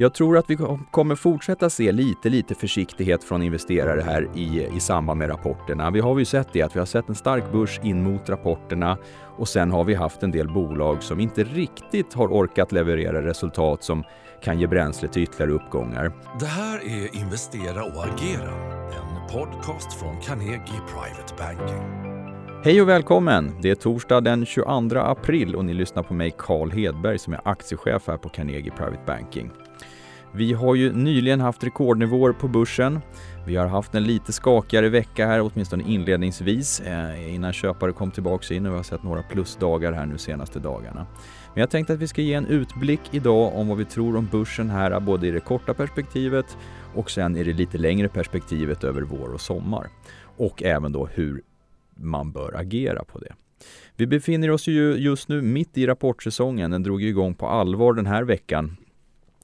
Jag tror att vi kommer fortsätta se lite, lite försiktighet från investerare här i, i samband med rapporterna. Vi har ju sett det att vi har sett en stark börs in mot rapporterna och sen har vi haft en del bolag som inte riktigt har orkat leverera resultat som kan ge bränsle till ytterligare uppgångar. Det här är Investera och agera, en podcast från Carnegie Private Banking. Hej och välkommen! Det är torsdag den 22 april och ni lyssnar på mig Carl Hedberg som är aktiechef här på Carnegie Private Banking. Vi har ju nyligen haft rekordnivåer på börsen. Vi har haft en lite skakigare vecka här, åtminstone inledningsvis, eh, innan köpare kom tillbaka in och vi har sett några plusdagar här nu senaste dagarna. Men jag tänkte att vi ska ge en utblick idag om vad vi tror om börsen här, både i det korta perspektivet och sen i det lite längre perspektivet över vår och sommar. Och även då hur man bör agera på det. Vi befinner oss ju just nu mitt i rapportsäsongen. Den drog igång på allvar den här veckan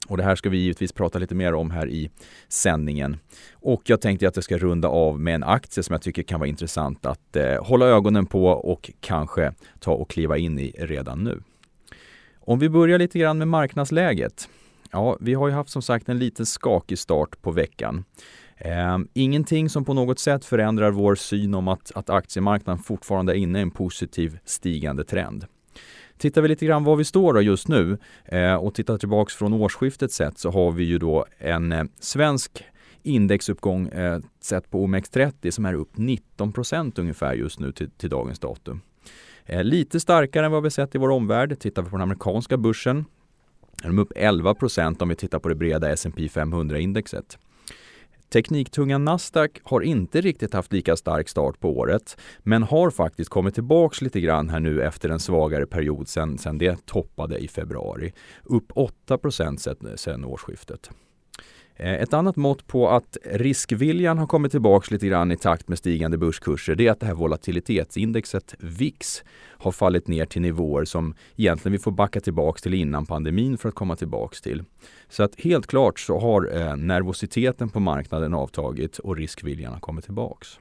och det här ska vi givetvis prata lite mer om här i sändningen. Och jag tänkte att jag ska runda av med en aktie som jag tycker kan vara intressant att eh, hålla ögonen på och kanske ta och kliva in i redan nu. Om vi börjar lite grann med marknadsläget. Ja, vi har ju haft som sagt en lite skakig start på veckan. Eh, ingenting som på något sätt förändrar vår syn om att, att aktiemarknaden fortfarande är inne i en positiv stigande trend. Tittar vi lite grann var vi står då just nu eh, och tittar tillbaks från årsskiftet sett så har vi ju då en eh, svensk indexuppgång eh, sett på OMX30 som är upp 19% ungefär just nu till, till dagens datum. Eh, lite starkare än vad vi sett i vår omvärld. Tittar vi på den amerikanska börsen är de upp 11% om vi tittar på det breda S&P 500-indexet. Tekniktunga Nasdaq har inte riktigt haft lika stark start på året, men har faktiskt kommit tillbaks lite grann här nu efter en svagare period sen, sen det toppade i februari. Upp 8 sen, sen årsskiftet. Eh, ett annat mått på att riskviljan har kommit tillbaks lite grann i takt med stigande börskurser, det är att det här volatilitetsindexet VIX har fallit ner till nivåer som egentligen vi får backa tillbaks till innan pandemin för att komma tillbaks till. Så att helt klart så har eh, nervositeten på marknaden avtagit och riskviljan har kommit tillbaks.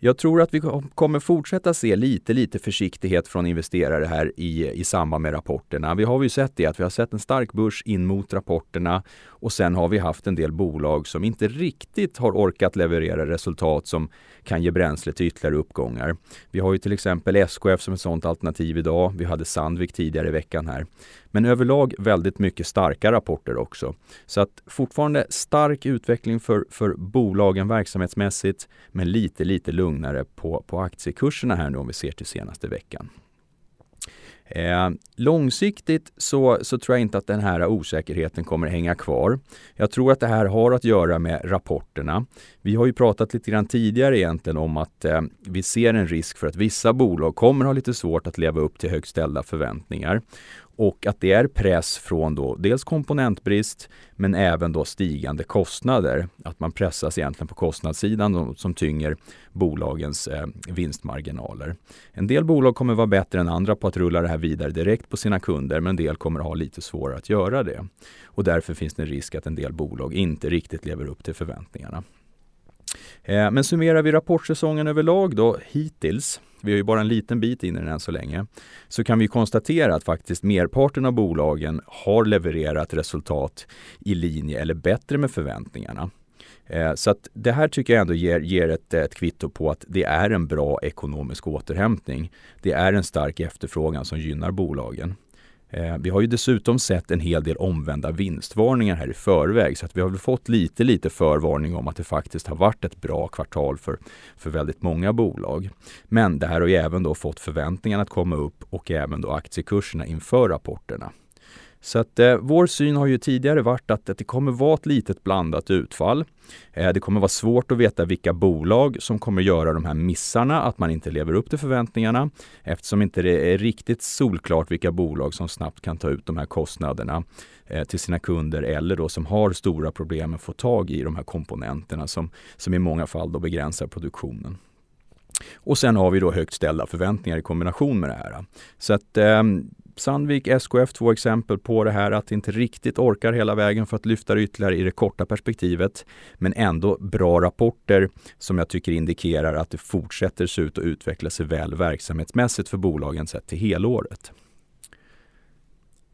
Jag tror att vi kommer fortsätta se lite, lite försiktighet från investerare här i, i samband med rapporterna. Vi har ju sett det att vi har sett en stark börs in mot rapporterna och sen har vi haft en del bolag som inte riktigt har orkat leverera resultat som kan ge bränsle till ytterligare uppgångar. Vi har ju till exempel SKF som ett sådant alternativ idag. Vi hade Sandvik tidigare i veckan här. Men överlag väldigt mycket starka rapporter också. Så att fortfarande stark utveckling för, för bolagen verksamhetsmässigt, men lite, lite lugnare på, på aktiekurserna här nu om vi ser till senaste veckan. Eh, långsiktigt så, så tror jag inte att den här osäkerheten kommer hänga kvar. Jag tror att det här har att göra med rapporterna. Vi har ju pratat lite grann tidigare egentligen om att eh, vi ser en risk för att vissa bolag kommer ha lite svårt att leva upp till högt ställda förväntningar och att det är press från då dels komponentbrist men även då stigande kostnader. Att man pressas egentligen på kostnadssidan då, som tynger bolagens eh, vinstmarginaler. En del bolag kommer vara bättre än andra på att rulla det här vidare direkt på sina kunder men en del kommer ha lite svårare att göra det. Och därför finns det en risk att en del bolag inte riktigt lever upp till förväntningarna. Eh, men summerar vi rapportsäsongen överlag då hittills vi har ju bara en liten bit in i den än så länge, så kan vi konstatera att faktiskt merparten av bolagen har levererat resultat i linje eller bättre med förväntningarna. Eh, så att det här tycker jag ändå ger, ger ett, ett kvitto på att det är en bra ekonomisk återhämtning. Det är en stark efterfrågan som gynnar bolagen. Eh, vi har ju dessutom sett en hel del omvända vinstvarningar här i förväg så att vi har väl fått lite, lite förvarning om att det faktiskt har varit ett bra kvartal för, för väldigt många bolag. Men det här har ju även då fått förväntningarna att komma upp och även då aktiekurserna inför rapporterna. Så att eh, vår syn har ju tidigare varit att, att det kommer vara ett litet blandat utfall. Eh, det kommer vara svårt att veta vilka bolag som kommer göra de här missarna, att man inte lever upp till förväntningarna eftersom inte det är riktigt solklart vilka bolag som snabbt kan ta ut de här kostnaderna eh, till sina kunder eller då som har stora problem att få tag i de här komponenterna som, som i många fall då begränsar produktionen. Och sen har vi då högt ställda förväntningar i kombination med det här. Så att eh, Sandvik, SKF, två exempel på det här att inte riktigt orkar hela vägen för att lyfta det ytterligare i det korta perspektivet. Men ändå bra rapporter som jag tycker indikerar att det fortsätter se ut att utveckla sig väl verksamhetsmässigt för bolagen sett till helåret.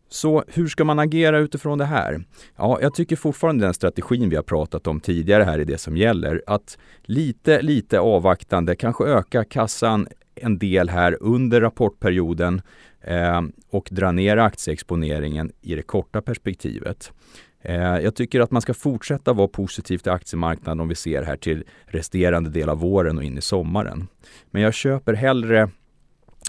Så hur ska man agera utifrån det här? Ja, jag tycker fortfarande den strategin vi har pratat om tidigare här är det som gäller. Att lite, lite avvaktande, kanske öka kassan en del här under rapportperioden eh, och dra ner aktieexponeringen i det korta perspektivet. Eh, jag tycker att man ska fortsätta vara positiv till aktiemarknaden om vi ser här till resterande del av våren och in i sommaren. Men jag köper hellre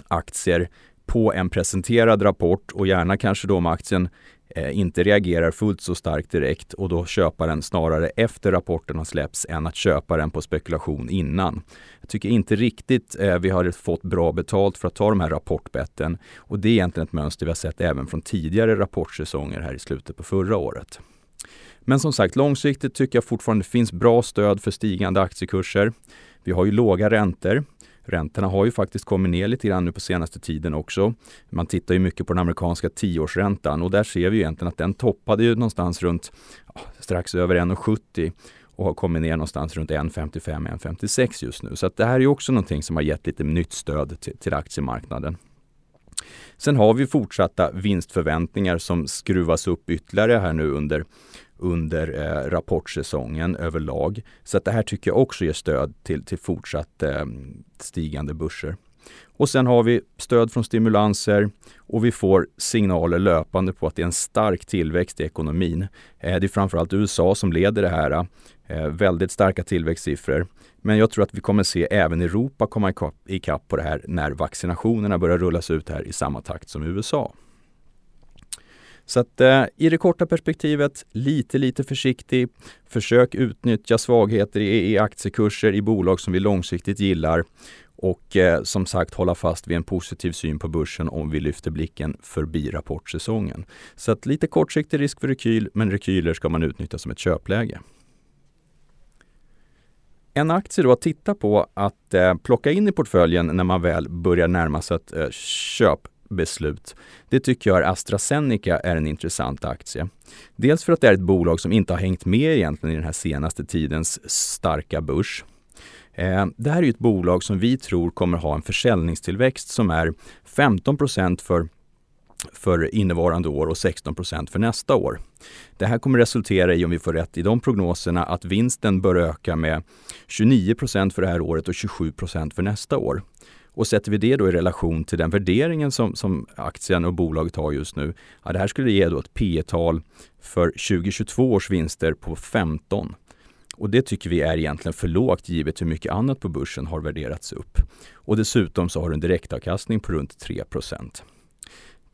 aktier på en presenterad rapport och gärna kanske då om aktien Eh, inte reagerar fullt så starkt direkt och då köpa den snarare efter rapporten har släppts än att köpa den på spekulation innan. Jag tycker inte riktigt eh, vi har fått bra betalt för att ta de här rapportbetten och det är egentligen ett mönster vi har sett även från tidigare rapportsäsonger här i slutet på förra året. Men som sagt, långsiktigt tycker jag fortfarande finns bra stöd för stigande aktiekurser. Vi har ju låga räntor. Räntorna har ju faktiskt kommit ner lite grann nu på senaste tiden också. Man tittar ju mycket på den amerikanska tioårsräntan och där ser vi egentligen att den toppade ju någonstans runt ja, strax över 1,70 och har kommit ner någonstans runt 1,55-1,56 just nu. Så att det här är ju också någonting som har gett lite nytt stöd till, till aktiemarknaden. Sen har vi fortsatta vinstförväntningar som skruvas upp ytterligare här nu under under eh, rapportsäsongen överlag. Så att det här tycker jag också ger stöd till, till fortsatt eh, stigande börser. Och sen har vi stöd från stimulanser och vi får signaler löpande på att det är en stark tillväxt i ekonomin. Eh, det är framförallt USA som leder det här. Eh, väldigt starka tillväxtsiffror. Men jag tror att vi kommer se även Europa komma ikapp på det här när vaccinationerna börjar rullas ut här i samma takt som USA. Så att eh, i det korta perspektivet, lite, lite försiktig. Försök utnyttja svagheter i, i aktiekurser i bolag som vi långsiktigt gillar och eh, som sagt hålla fast vid en positiv syn på börsen om vi lyfter blicken förbi rapportsäsongen. Så att lite kortsiktig risk för rekyl, men rekyler ska man utnyttja som ett köpläge. En aktie då att titta på att eh, plocka in i portföljen när man väl börjar närma sig ett eh, köp beslut. Det tycker jag är AstraZeneca är en intressant aktie. Dels för att det är ett bolag som inte har hängt med egentligen i den här senaste tidens starka börs. Eh, det här är ett bolag som vi tror kommer ha en försäljningstillväxt som är 15 för för innevarande år och 16% för nästa år. Det här kommer resultera i, om vi får rätt i de prognoserna, att vinsten bör öka med 29% för det här året och 27% för nästa år. Och sätter vi det då i relation till den värderingen som, som aktien och bolaget har just nu, ja, det här skulle ge då ett P tal för 2022 års vinster på 15. Och det tycker vi är egentligen för lågt givet hur mycket annat på börsen har värderats upp. Och dessutom så har du en direktavkastning på runt 3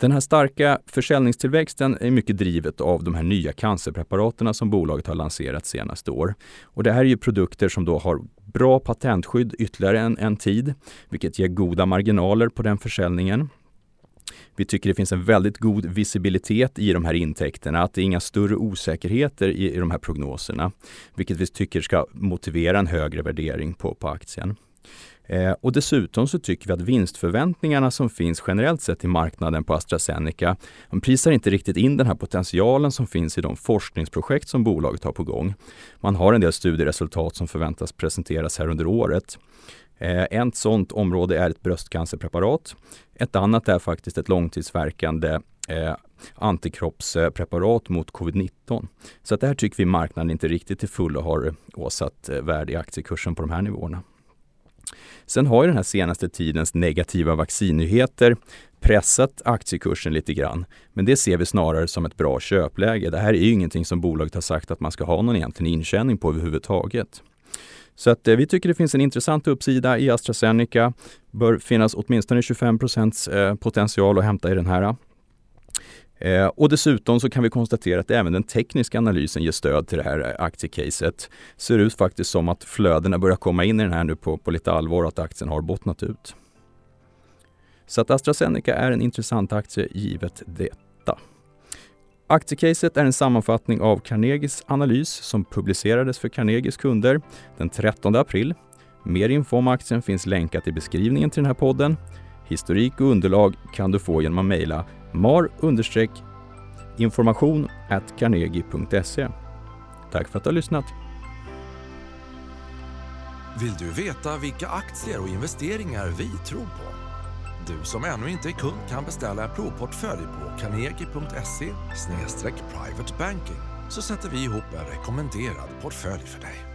den här starka försäljningstillväxten är mycket drivet av de här nya cancerpreparaten som bolaget har lanserat senaste år. Och det här är ju produkter som då har bra patentskydd ytterligare en, en tid, vilket ger goda marginaler på den försäljningen. Vi tycker det finns en väldigt god visibilitet i de här intäkterna, att det är inga större osäkerheter i, i de här prognoserna, vilket vi tycker ska motivera en högre värdering på, på aktien. Eh, och dessutom så tycker vi att vinstförväntningarna som finns generellt sett i marknaden på AstraZeneca, de prisar inte riktigt in den här potentialen som finns i de forskningsprojekt som bolaget har på gång. Man har en del studieresultat som förväntas presenteras här under året. Eh, ett sådant område är ett bröstcancerpreparat. Ett annat är faktiskt ett långtidsverkande eh, antikroppspreparat mot covid-19. Så att det här tycker vi marknaden inte riktigt till fullo har åsatt eh, värde i aktiekursen på de här nivåerna. Sen har ju den här senaste tidens negativa vaccinnyheter pressat aktiekursen lite grann. Men det ser vi snarare som ett bra köpläge. Det här är ju ingenting som bolaget har sagt att man ska ha någon egentlig intjäning på överhuvudtaget. Så att eh, vi tycker det finns en intressant uppsida i AstraZeneca. Bör finnas åtminstone 25 eh, potential att hämta i den här. Eh, och dessutom så kan vi konstatera att även den tekniska analysen ger stöd till det här eh, aktiecaset. Ser ut faktiskt som att flödena börjar komma in i den här nu på, på lite allvar och att aktien har bottnat ut. Så att AstraZeneca är en intressant aktie givet detta. Aktiecaset är en sammanfattning av Carnegies analys som publicerades för Carnegies kunder den 13 april. Mer info om aktien finns länkat i beskrivningen till den här podden. Historik och underlag kan du få genom att mejla mar-information carnegie.se. Tack för att du har lyssnat. Vill du veta vilka aktier och investeringar vi tror på? Du som ännu inte är kund kan beställa en provportfölj på carnegie.se privatebanking så sätter vi ihop en rekommenderad portfölj för dig.